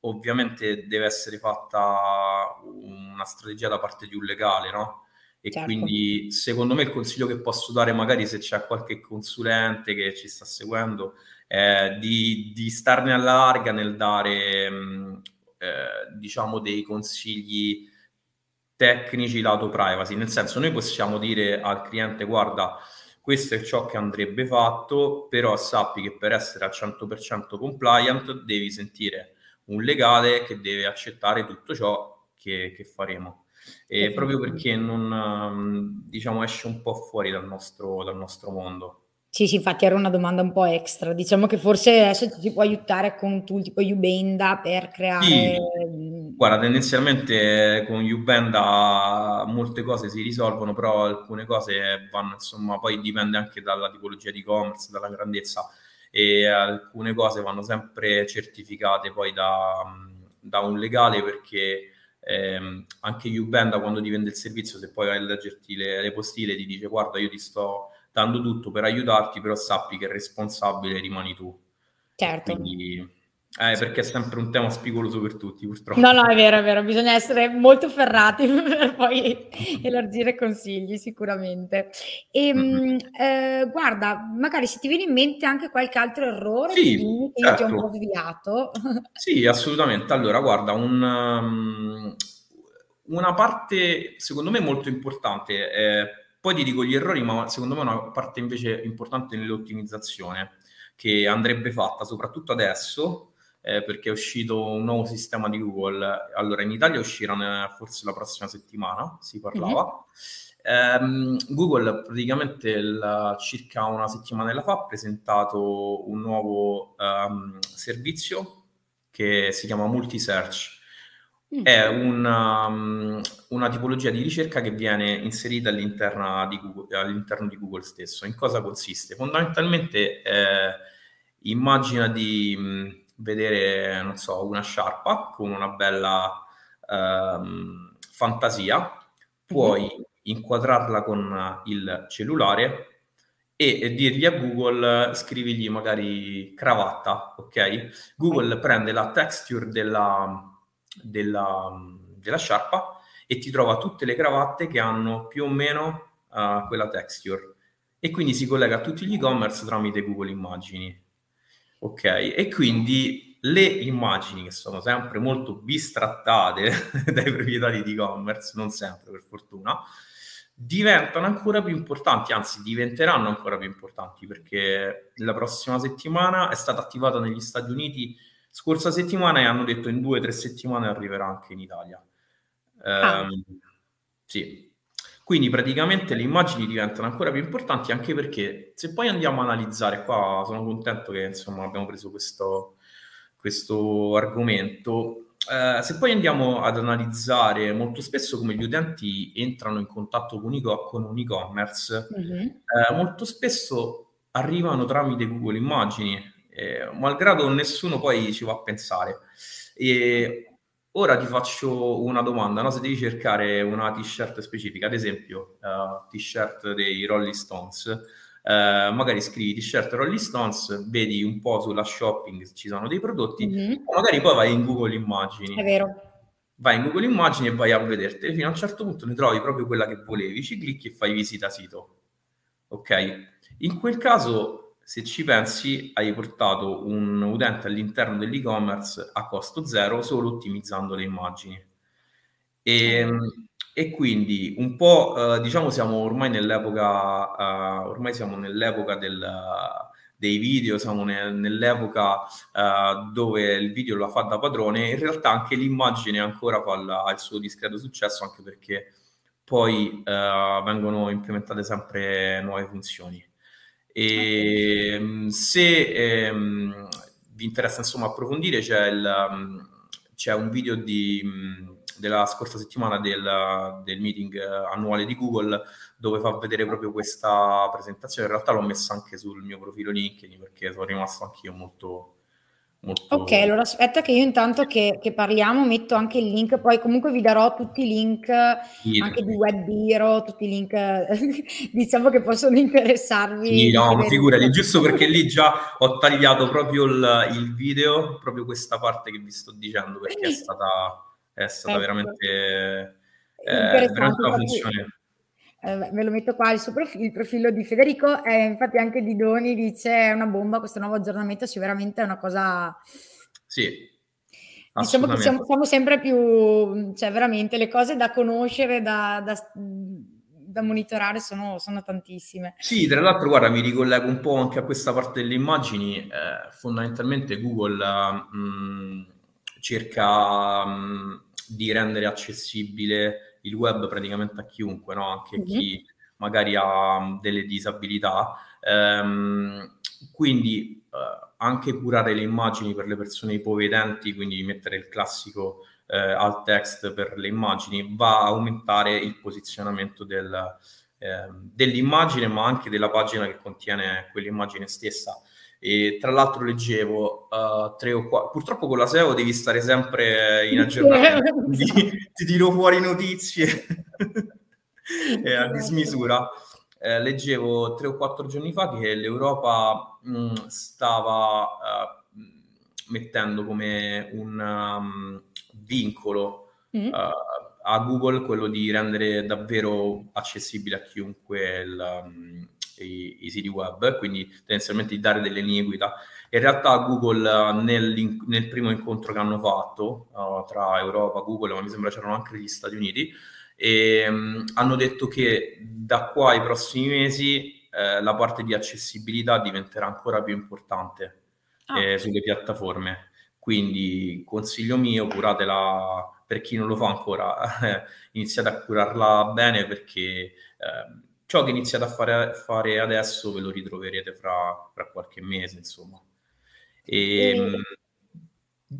ovviamente deve essere fatta una strategia da parte di un legale, no, e Certo. quindi secondo me il consiglio che posso dare, magari se c'è qualche consulente che ci sta seguendo, è di di starne alla larga nel dare, mhmm, ehm, diciamo dei consigli tecnici lato privacy. Nel senso, noi possiamo dire al cliente: "Guarda, questo è ciò che andrebbe fatto, però sappi che per essere al 100% compliant devi sentire un legale che deve accettare tutto ciò che che faremo." E proprio perché non mhmm, diciamo esce un po' fuori dal nostro dal nostro mondo. Sì, sì, infatti era una domanda un po' extra. Diciamo che forse adesso ti può aiutare con tool tipo Ubenda per creare, Sì, guarda tendenzialmente con Ubenda molte cose si risolvono, però alcune cose vanno insomma poi dipende anche dalla tipologia di e-commerce, dalla grandezza, e alcune cose vanno sempre certificate poi da da un legale perché, ehm, anche Ubenda quando ti vende il servizio, se poi vai a leggerti le le postille ti dice: "Guarda io ti sto dando tutto per aiutarti, però sappi che il responsabile rimani tu." E Certo. quindi eh, perché è sempre un tema spigoloso per tutti No, no, purtroppo. è vero, è vero, bisogna essere molto ferrati per poi elargire consigli sicuramente. Mh-mh. Ehm, ehm, guarda, magari se ti viene in mente anche qualche altro errore, Sì, che io ti ho un po' certo. sviato. Sì, assolutamente. Allora guarda, un mhmm, una parte secondo me molto importante, ehm, poi ti dico gli errori, ma secondo me una parte invece importante nell'ottimizzazione, che andrebbe fatta soprattutto adesso, ehm, perché è uscito un nuovo sistema di Google. Allora in Italia uscirà forse la prossima settimana, si parlava. Ehm, Google praticamente il circa una settimanella fa ha presentato un nuovo, uhm, servizio che si chiama Multisearch. È una mhmm, una tipologia di ricerca che viene inserita all'interna di Google all'interno di Google stesso. In cosa consiste? Fondamentalmente, ehm, immagina di, mhmm, vedere, non so, una sciarpa con una bella, uhm, fantasia, Mh-mh. puoi inquadrarla con il cellulare e dirgli a Google scrivigli magari cravatta, Okay. Google prende la texture della della della sciarpa e ti trova tutte le cravatte che hanno più o meno, uhm, quella texture e quindi si collega a tutti gli e-commerce tramite Google Immagini. Okay, e quindi le immagini che sono sempre molto bistrattate dai proprietari di e-commerce, non sempre per fortuna, diventano ancora più importanti, anzi diventeranno ancora più importanti, perché la prossima settimana è stata attivata negli Stati Uniti scorsa settimana e hanno detto in 2, 3 settimane arriverà anche in Italia. Ah. Ehm, sì. Quindi praticamente le immagini diventano ancora più importanti, anche perché se poi andiamo a analizzare qua sono contento che insomma abbiamo preso questo questo argomento, ehm, se poi andiamo ad analizzare molto spesso come gli utenti entrano in contatto con i co con un e-commerce, Mh-mh. ehm, molto spesso arrivano tramite Google Immagini, ehm, malgrado nessuno poi ci va a pensare. E ora ti faccio una domanda, no, se devi cercare una t-shirt specifica, ad esempio, uhm, t-shirt dei Rolling Stones, ehm, magari scrivi t-shirt Rolling Stones, vedi un po' sulla shopping se ci sono dei prodotti, o magari poi vai in Google È Immagini. vero. Vai in Google Immagini e vai a vedertene, fino a un certo punto ne trovi proprio quella che volevi, ci clicchi e fai visita sito. Okay? In quel caso, se ci pensi, hai portato un utente all'interno dell'e-commerce a costo 0 solo ottimizzando le immagini. Vero. Ehm, e quindi un po', uhm, diciamo siamo ormai nell'epoca uhm, ormai siamo nell'epoca del dei video, siamo ne nell'epoca, uhm, dove il video la fa da padrone, in realtà anche l'immagine ancora fa la il suo discreto successo, anche perché poi, uhm, vengono implementate sempre nuove funzioni. E okay. se ehm, vi interessa insomma approfondire, c'è, il, c'è un video di, della scorsa settimana del, del, meeting annuale di Google dove fa vedere proprio questa presentazione. In realtà l'ho messa anche sul mio profilo LinkedIn perché sono rimasto anch'io molto Molto... Ok, allora aspetta che io intanto che, che, parliamo metto anche il link, poi comunque vi darò tutti i link sì, anche di WebBiro, tutti i link diciamo che possono interessarvi. Sì, no, ma figurati, giusto perché lì già ho tagliato proprio il, il, video, proprio questa parte che vi sto dicendo, perché è stata, è stata ecco. veramente, eh, veramente una funzione eh, me lo metto qua il, profilo, il profilo di Federico, eh, infatti anche di Doni dice è una bomba questo nuovo aggiornamento, sicuramente è una cosa... Sì. Diciamo che siamo, siamo, sempre più, cioè veramente le cose da conoscere, da, da, da monitorare sono, sono, tantissime. Sì, tra l'altro guarda, mi ricollego un po' anche a questa parte delle immagini, eh, fondamentalmente Google mh, mm, cerca mh, mm, di rendere accessibile il web praticamente a chiunque, no? anche mm-hmm. chi magari ha delle disabilità. Ehm, quindi eh, anche curare le immagini per le persone ipovedenti, quindi mettere il classico eh, alt text per le immagini, va a aumentare il posizionamento del, eh, dell'immagine, ma anche della pagina che contiene quell'immagine stessa. E tra l'altro leggevo uh, tre o quattro. Purtroppo con la SEO devi stare sempre in aggiornamento, quindi ti tiro fuori notizie eh, a dismisura. Eh, leggevo tre o quattro giorni fa che l'Europa mh, mm, stava uh, mettendo come un um, vincolo mm. uh, a Google quello di rendere davvero accessibile a chiunque il, um, i, i, siti web, quindi tendenzialmente di dare delle linee guida. In realtà Google nel, nel primo incontro che hanno fatto uh, tra Europa, Google, ma mi sembra c'erano anche gli Stati Uniti, e, um, hanno detto che da qua ai prossimi mesi eh, la parte di accessibilità diventerà ancora più importante ah. eh, sulle piattaforme. Quindi consiglio mio, curatela per chi non lo fa ancora, eh, iniziate a curarla bene perché eh, ciò che iniziate a fare, fare adesso ve lo ritroverete fra, fra qualche mese, insomma. E, e...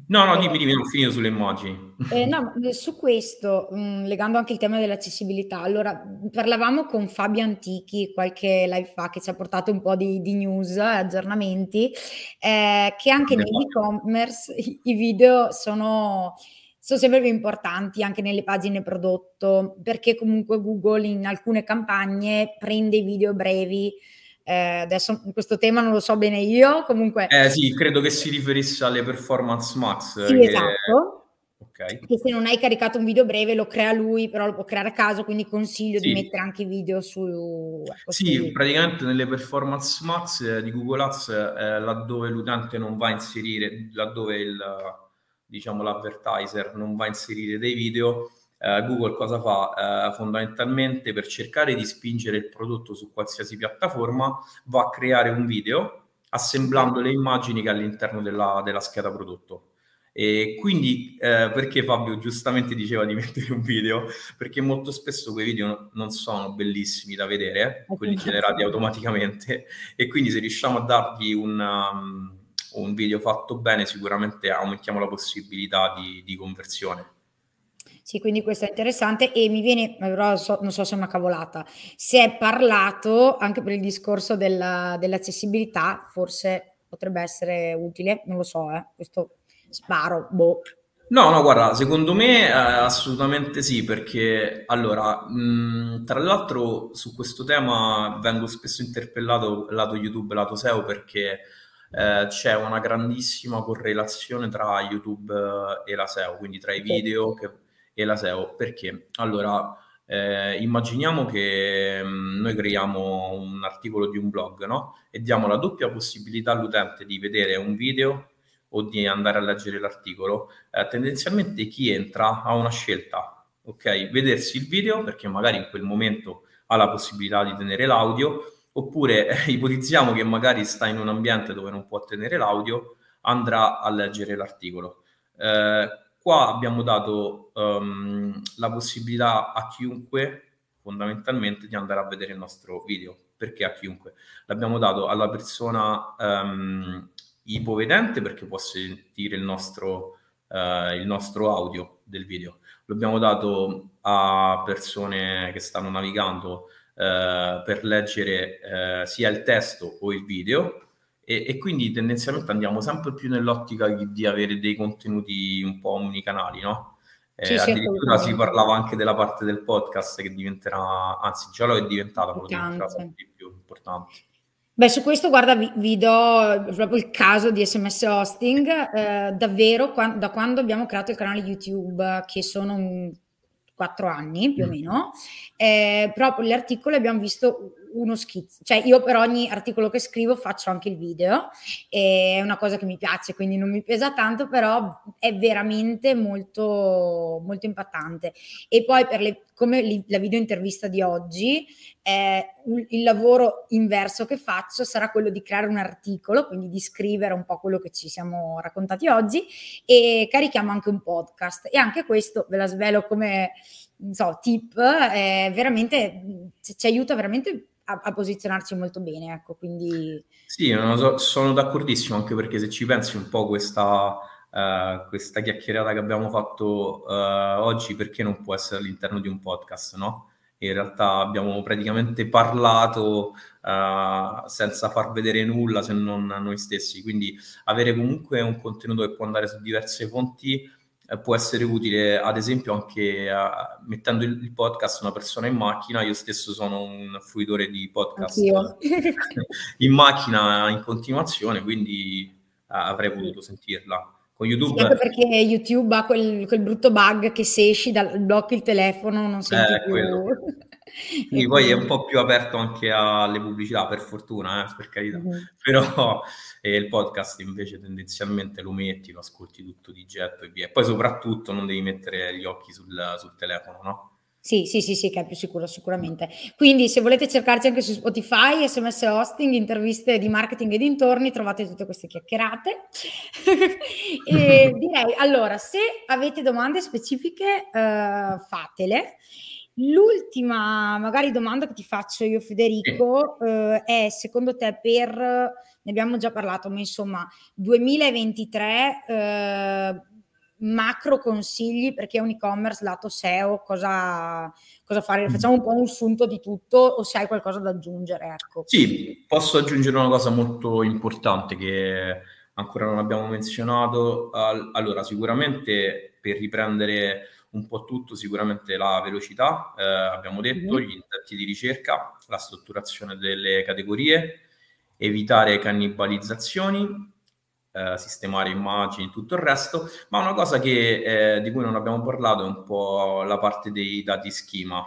No, no, dimmi, dimmi, ho finito sulle immagini. Eh, no, su questo, mh, mm, legando anche il tema dell'accessibilità, allora parlavamo con Fabio Antichi qualche live fa che ci ha portato un po' di, di news, aggiornamenti, eh, che anche nell'e-commerce i, i video sono sono sempre più importanti anche nelle pagine prodotto, perché comunque Google in alcune campagne prende i video brevi. Eh, adesso questo tema non lo so bene io, comunque... Eh sì, credo che si riferisse alle performance max. Sì, che... esatto. Okay. Che se non hai caricato un video breve lo crea lui, però lo può creare a caso, quindi consiglio sì. di mettere anche i video su... Ecco, sì, su... praticamente nelle performance max eh, di Google Ads, eh, laddove l'utente non va a inserire, laddove il diciamo l'advertiser non va a inserire dei video, eh, Google cosa fa? Eh, fondamentalmente per cercare di spingere il prodotto su qualsiasi piattaforma va a creare un video assemblando le immagini che all'interno della, della scheda prodotto. E quindi eh, perché Fabio giustamente diceva di mettere un video? Perché molto spesso quei video non sono bellissimi da vedere, quelli generati automaticamente, e quindi se riusciamo a dargli un, um, un video fatto bene sicuramente aumentiamo la possibilità di, di conversione. Sì, quindi questo è interessante e mi viene, però so, non so se è una cavolata, si è parlato anche per il discorso della, dell'accessibilità, forse potrebbe essere utile, non lo so, eh, questo sparo, boh. No, no, guarda, secondo me eh, assolutamente sì, perché allora, mh, tra l'altro su questo tema vengo spesso interpellato lato YouTube, lato SEO, perché eh, c'è una grandissima correlazione tra YouTube eh, e la SEO, quindi tra i video che, e la SEO. Perché? Allora, eh, immaginiamo che mh, mm, noi creiamo un articolo di un blog, no? E diamo la doppia possibilità all'utente di vedere un video o di andare a leggere l'articolo. Eh, tendenzialmente chi entra ha una scelta, ok? Vedersi il video perché magari in quel momento ha la possibilità di tenere l'audio Oppure eh, ipotizziamo che magari sta in un ambiente dove non può tenere l'audio, andrà a leggere l'articolo. Eh, qua abbiamo dato um, la possibilità a chiunque fondamentalmente di andare a vedere il nostro video. perché a chiunque. L'abbiamo dato alla persona um, ipovedente perché può sentire il nostro, uh, il nostro audio del video. L'abbiamo dato a persone che stanno navigando per leggere uh, sia il testo o il video e, e, quindi tendenzialmente andiamo sempre più nell'ottica di, avere dei contenuti un po' omnicanali, no? Eh, sì, addirittura si parlava anche della parte del podcast che diventerà, anzi già lo è diventata, ma diventerà sempre più importante. Beh, su questo, guarda, vi, vi do proprio il caso di SMS Hosting. Eh, davvero, qua, da quando abbiamo creato il canale YouTube, che sono un, quattro anni più o mm. meno, eh, proprio gli articoli abbiamo visto uno schizzo, cioè io per ogni articolo che scrivo faccio anche il video, è una cosa che mi piace, quindi non mi pesa tanto, però è veramente molto, molto impattante. E poi per le, come li, la video intervista di oggi, eh, il lavoro inverso che faccio sarà quello di creare un articolo, quindi di scrivere un po' quello che ci siamo raccontati oggi e carichiamo anche un podcast e anche questo ve la svelo come so, tip, eh, veramente ci aiuta veramente a, a, posizionarci molto bene, ecco, quindi... Sì, so, sono d'accordissimo, anche perché se ci pensi un po' questa, uh, questa chiacchierata che abbiamo fatto uh, oggi, perché non può essere all'interno di un podcast, no? In realtà abbiamo praticamente parlato uh, senza far vedere nulla se non noi stessi, quindi avere comunque un contenuto che può andare su diverse fonti può essere utile ad esempio anche a, mettendo il, podcast una persona in macchina, io stesso sono un fruitore di podcast in macchina in continuazione, quindi avrei potuto sentirla. Con YouTube... Sì, anche perché YouTube ha quel, quel, brutto bug che se esci dal blocchi il telefono non senti eh, più... Quello. Quindi poi è un po' più aperto anche alle pubblicità, per fortuna, eh, per carità. Mm-hmm. Però eh, il podcast invece tendenzialmente lo metti, lo ascolti tutto di getto e via. E poi soprattutto non devi mettere gli occhi sul, sul telefono, no? Sì, sì, sì, sì, che è più sicuro sicuramente. Quindi se volete cercarci anche su Spotify, SMS Hosting, interviste di marketing e dintorni, trovate tutte queste chiacchierate. direi, allora, se avete domande specifiche, uh, fatele. L'ultima magari domanda che ti faccio io Federico eh, è secondo te per, ne abbiamo già parlato, ma insomma 2023 eh, macro consigli perché è un e-commerce lato SEO, cosa, cosa fare? Mm. Facciamo un po' un sunto di tutto o se hai qualcosa da aggiungere? Ecco. Sì, posso aggiungere una cosa molto importante che ancora non abbiamo menzionato. Allora, sicuramente per riprendere un po' tutto, sicuramente la velocità, eh, abbiamo detto, mm-hmm. gli intenti di ricerca, la strutturazione delle categorie, evitare cannibalizzazioni, eh, sistemare immagini, tutto il resto, ma una cosa che, eh, di cui non abbiamo parlato è un po' la parte dei dati schema,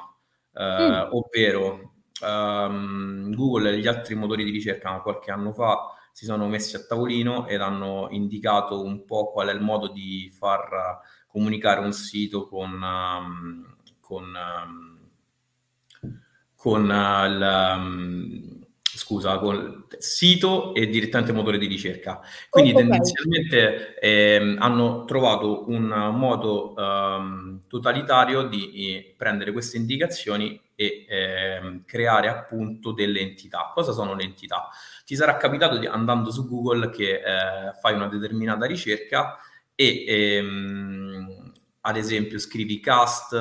eh, mm. ovvero um, Google e gli altri motori di ricerca qualche anno fa si sono messi a tavolino ed hanno indicato un po' qual è il modo di far comunicare un sito con, um, con, um, con uh, il, um, scusa, con sito e direttamente motore di ricerca. Quindi oh, okay. tendenzialmente eh, hanno trovato un modo um, totalitario di eh, prendere queste indicazioni e eh, creare appunto delle entità. Cosa sono le entità? Ti sarà capitato di, andando su Google che eh, fai una determinata ricerca e ehm, ad esempio scrivi cast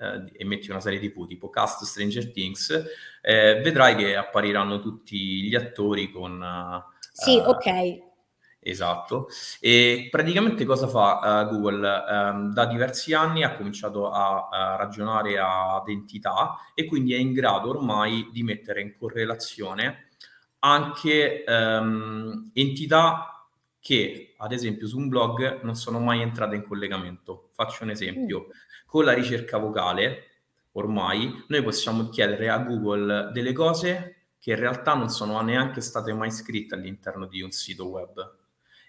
eh, e metti una serie TV tipo cast Stranger Things, eh, vedrai che appariranno tutti gli attori con... Uh, sì, ok. Esatto. E praticamente cosa fa uh, Google? Um, da diversi anni ha cominciato a, a, ragionare ad entità e quindi è in grado ormai di mettere in correlazione anche um, entità che ad esempio su un blog non sono mai entrate in collegamento. Faccio un esempio, mm. con la ricerca vocale ormai noi possiamo chiedere a Google delle cose che in realtà non sono neanche state mai scritte all'interno di un sito web.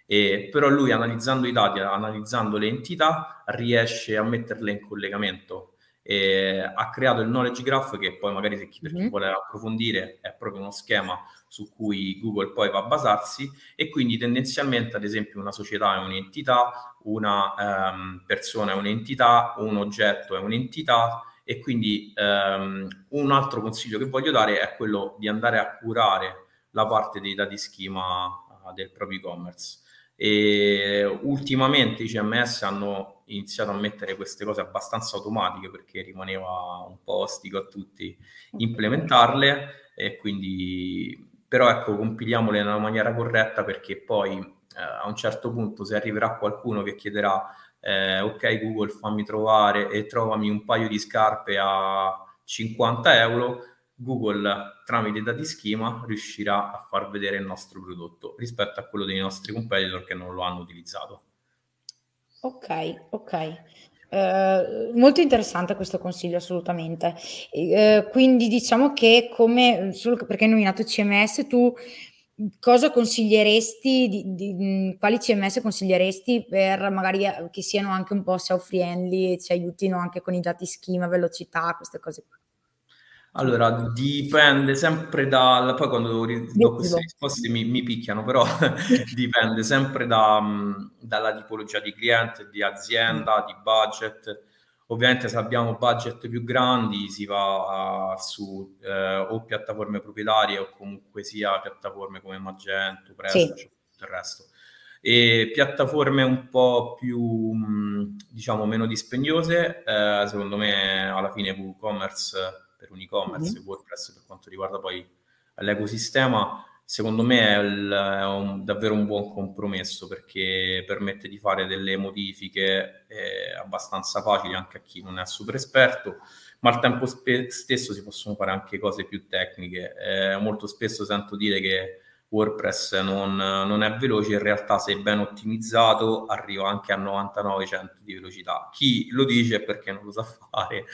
E, però lui analizzando i dati, analizzando le entità, riesce a metterle in collegamento. E ha creato il knowledge graph che poi magari se chi, per chi mm-hmm. vuole approfondire è proprio uno schema su cui Google poi va a basarsi e quindi tendenzialmente ad esempio una società è un'entità, una um, persona è un'entità, un oggetto è un'entità e quindi ehm, un altro consiglio che voglio dare è quello di andare a curare la parte dei dati schema uh, del proprio e-commerce. E ultimamente i CMS hanno iniziato a mettere queste cose abbastanza automatiche perché rimaneva un po' ostico a tutti implementarle e quindi però ecco compiliamole nella maniera corretta perché poi eh, a un certo punto se arriverà qualcuno che chiederà eh, ok Google fammi trovare e trovami un paio di scarpe a 50 euro Google tramite dati schema riuscirà a far vedere il nostro prodotto rispetto a quello dei nostri competitor che non lo hanno utilizzato. Ok, ok. Eh, molto interessante questo consiglio, assolutamente. Eh, quindi diciamo che come, solo perché hai nominato CMS, tu cosa consiglieresti, di, di, quali CMS consiglieresti per magari eh, che siano anche un po' SEO friendly e ci aiutino anche con i dati schema, velocità, queste cose qua? Allora, dipende sempre dal... Poi quando do queste risposte mi, mi picchiano, però dipende sempre da, dalla tipologia di cliente, di azienda, di budget. Ovviamente se abbiamo budget più grandi si va su eh, o piattaforme proprietarie o comunque sia piattaforme come Magento, Presto, sì. tutto il resto. E piattaforme un po' più, diciamo, meno dispendiose, eh, secondo me alla fine WooCommerce per un e-commerce, mm-hmm. WordPress per quanto riguarda poi l'ecosistema, secondo me è, il, è un, davvero un buon compromesso perché permette di fare delle modifiche eh, abbastanza facili anche a chi non è super esperto, ma al tempo spe- stesso si possono fare anche cose più tecniche. Eh, molto spesso sento dire che WordPress non, non, è veloce, in realtà se ben ottimizzato arriva anche a 99-100 di velocità. Chi lo dice è perché non lo sa fare.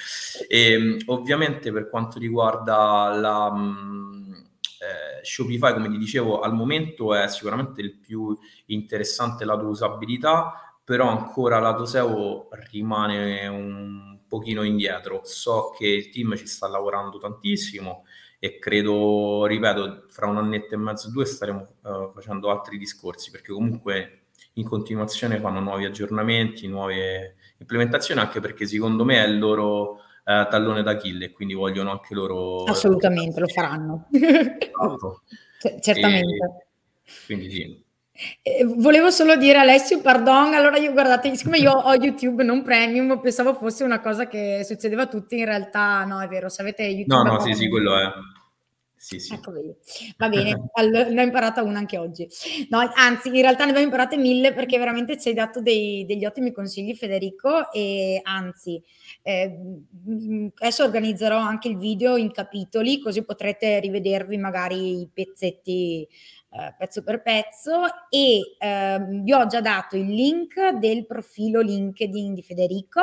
E, ehm, ovviamente per quanto riguarda la mm, eh, Shopify, come ti dicevo, al momento è sicuramente il più interessante lato usabilità, però ancora lato SEO rimane un pochino indietro. So che il team ci sta lavorando tantissimo e credo, ripeto, fra un annetto e mezzo, due staremo uh, facendo altri discorsi perché comunque in continuazione fanno nuovi aggiornamenti, nuove implementazioni, anche perché secondo me è il loro uh, tallone d'Achille, quindi vogliono anche loro... Assolutamente, lo faranno. Esatto. C- certamente. E, quindi sì. Eh, volevo solo dire Alessio, pardon, allora io guardate, siccome io ho YouTube non premium, pensavo fosse una cosa che succedeva a tutti, in realtà no, è vero, se avete YouTube... No, no, sì, sì, quello è. Sì, sì. Ecco, Va bene, allora, ne ho imparata una anche oggi. No, anzi, in realtà ne abbiamo imparate mille perché veramente ci hai dato dei, degli ottimi consigli, Federico, e anzi, eh, adesso organizzerò anche il video in capitoli, così potrete rivedervi magari i pezzetti eh, pezzo per pezzo e eh, vi ho già dato il link del profilo LinkedIn di Federico.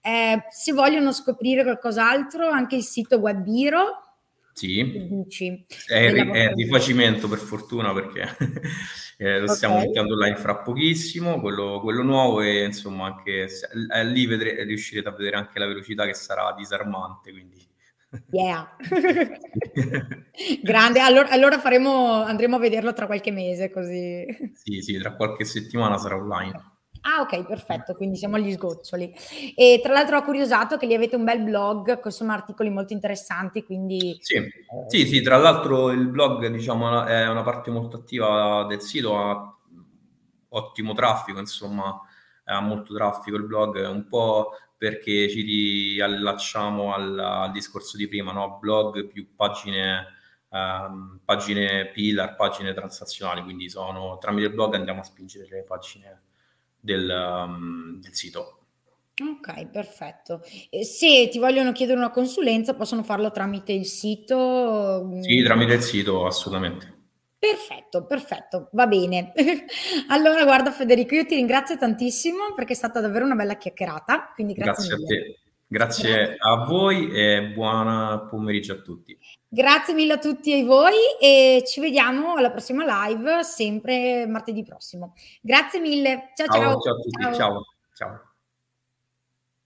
Eh, se vogliono scoprire qualcos'altro, anche il sito Webbiro. Sì, dici, è, è di facimento per fortuna perché eh, lo stiamo okay. mettendo là in fra pochissimo, quello, quello nuovo e insomma anche se, lì vedrete, riuscirete a vedere anche la velocità che sarà disarmante, quindi Yeah. Grande, allora, allora faremo, andremo a vederlo tra qualche mese così. Sì, sì, tra qualche settimana sarà online. Ah, ok, perfetto, quindi siamo agli sgoccioli. E tra l'altro ho curiosato che lì avete un bel blog con insomma articoli molto interessanti, quindi... Sì, eh... sì, sì, tra l'altro il blog diciamo è una parte molto attiva del sito, ha ottimo traffico, insomma, ha molto traffico il blog, un po' perché ci riallacciamo al, al discorso di prima, no? blog più pagine, um, pagine pillar, pagine transazionali, quindi sono, tramite il blog andiamo a spingere le pagine del, um, del sito. Ok, perfetto. E se ti vogliono chiedere una consulenza, possono farlo tramite il sito? Sì, tramite il sito, assolutamente. Perfetto, perfetto, va bene. allora, guarda Federico, io ti ringrazio tantissimo perché è stata davvero una bella chiacchierata, quindi grazie, grazie a te. Grazie, grazie, a voi e buon pomeriggio a tutti. Grazie mille a tutti e voi e ci vediamo alla prossima live, sempre martedì prossimo. Grazie mille. Ciao ciao. Ciao, ciao a tutti. ciao. ciao. ciao.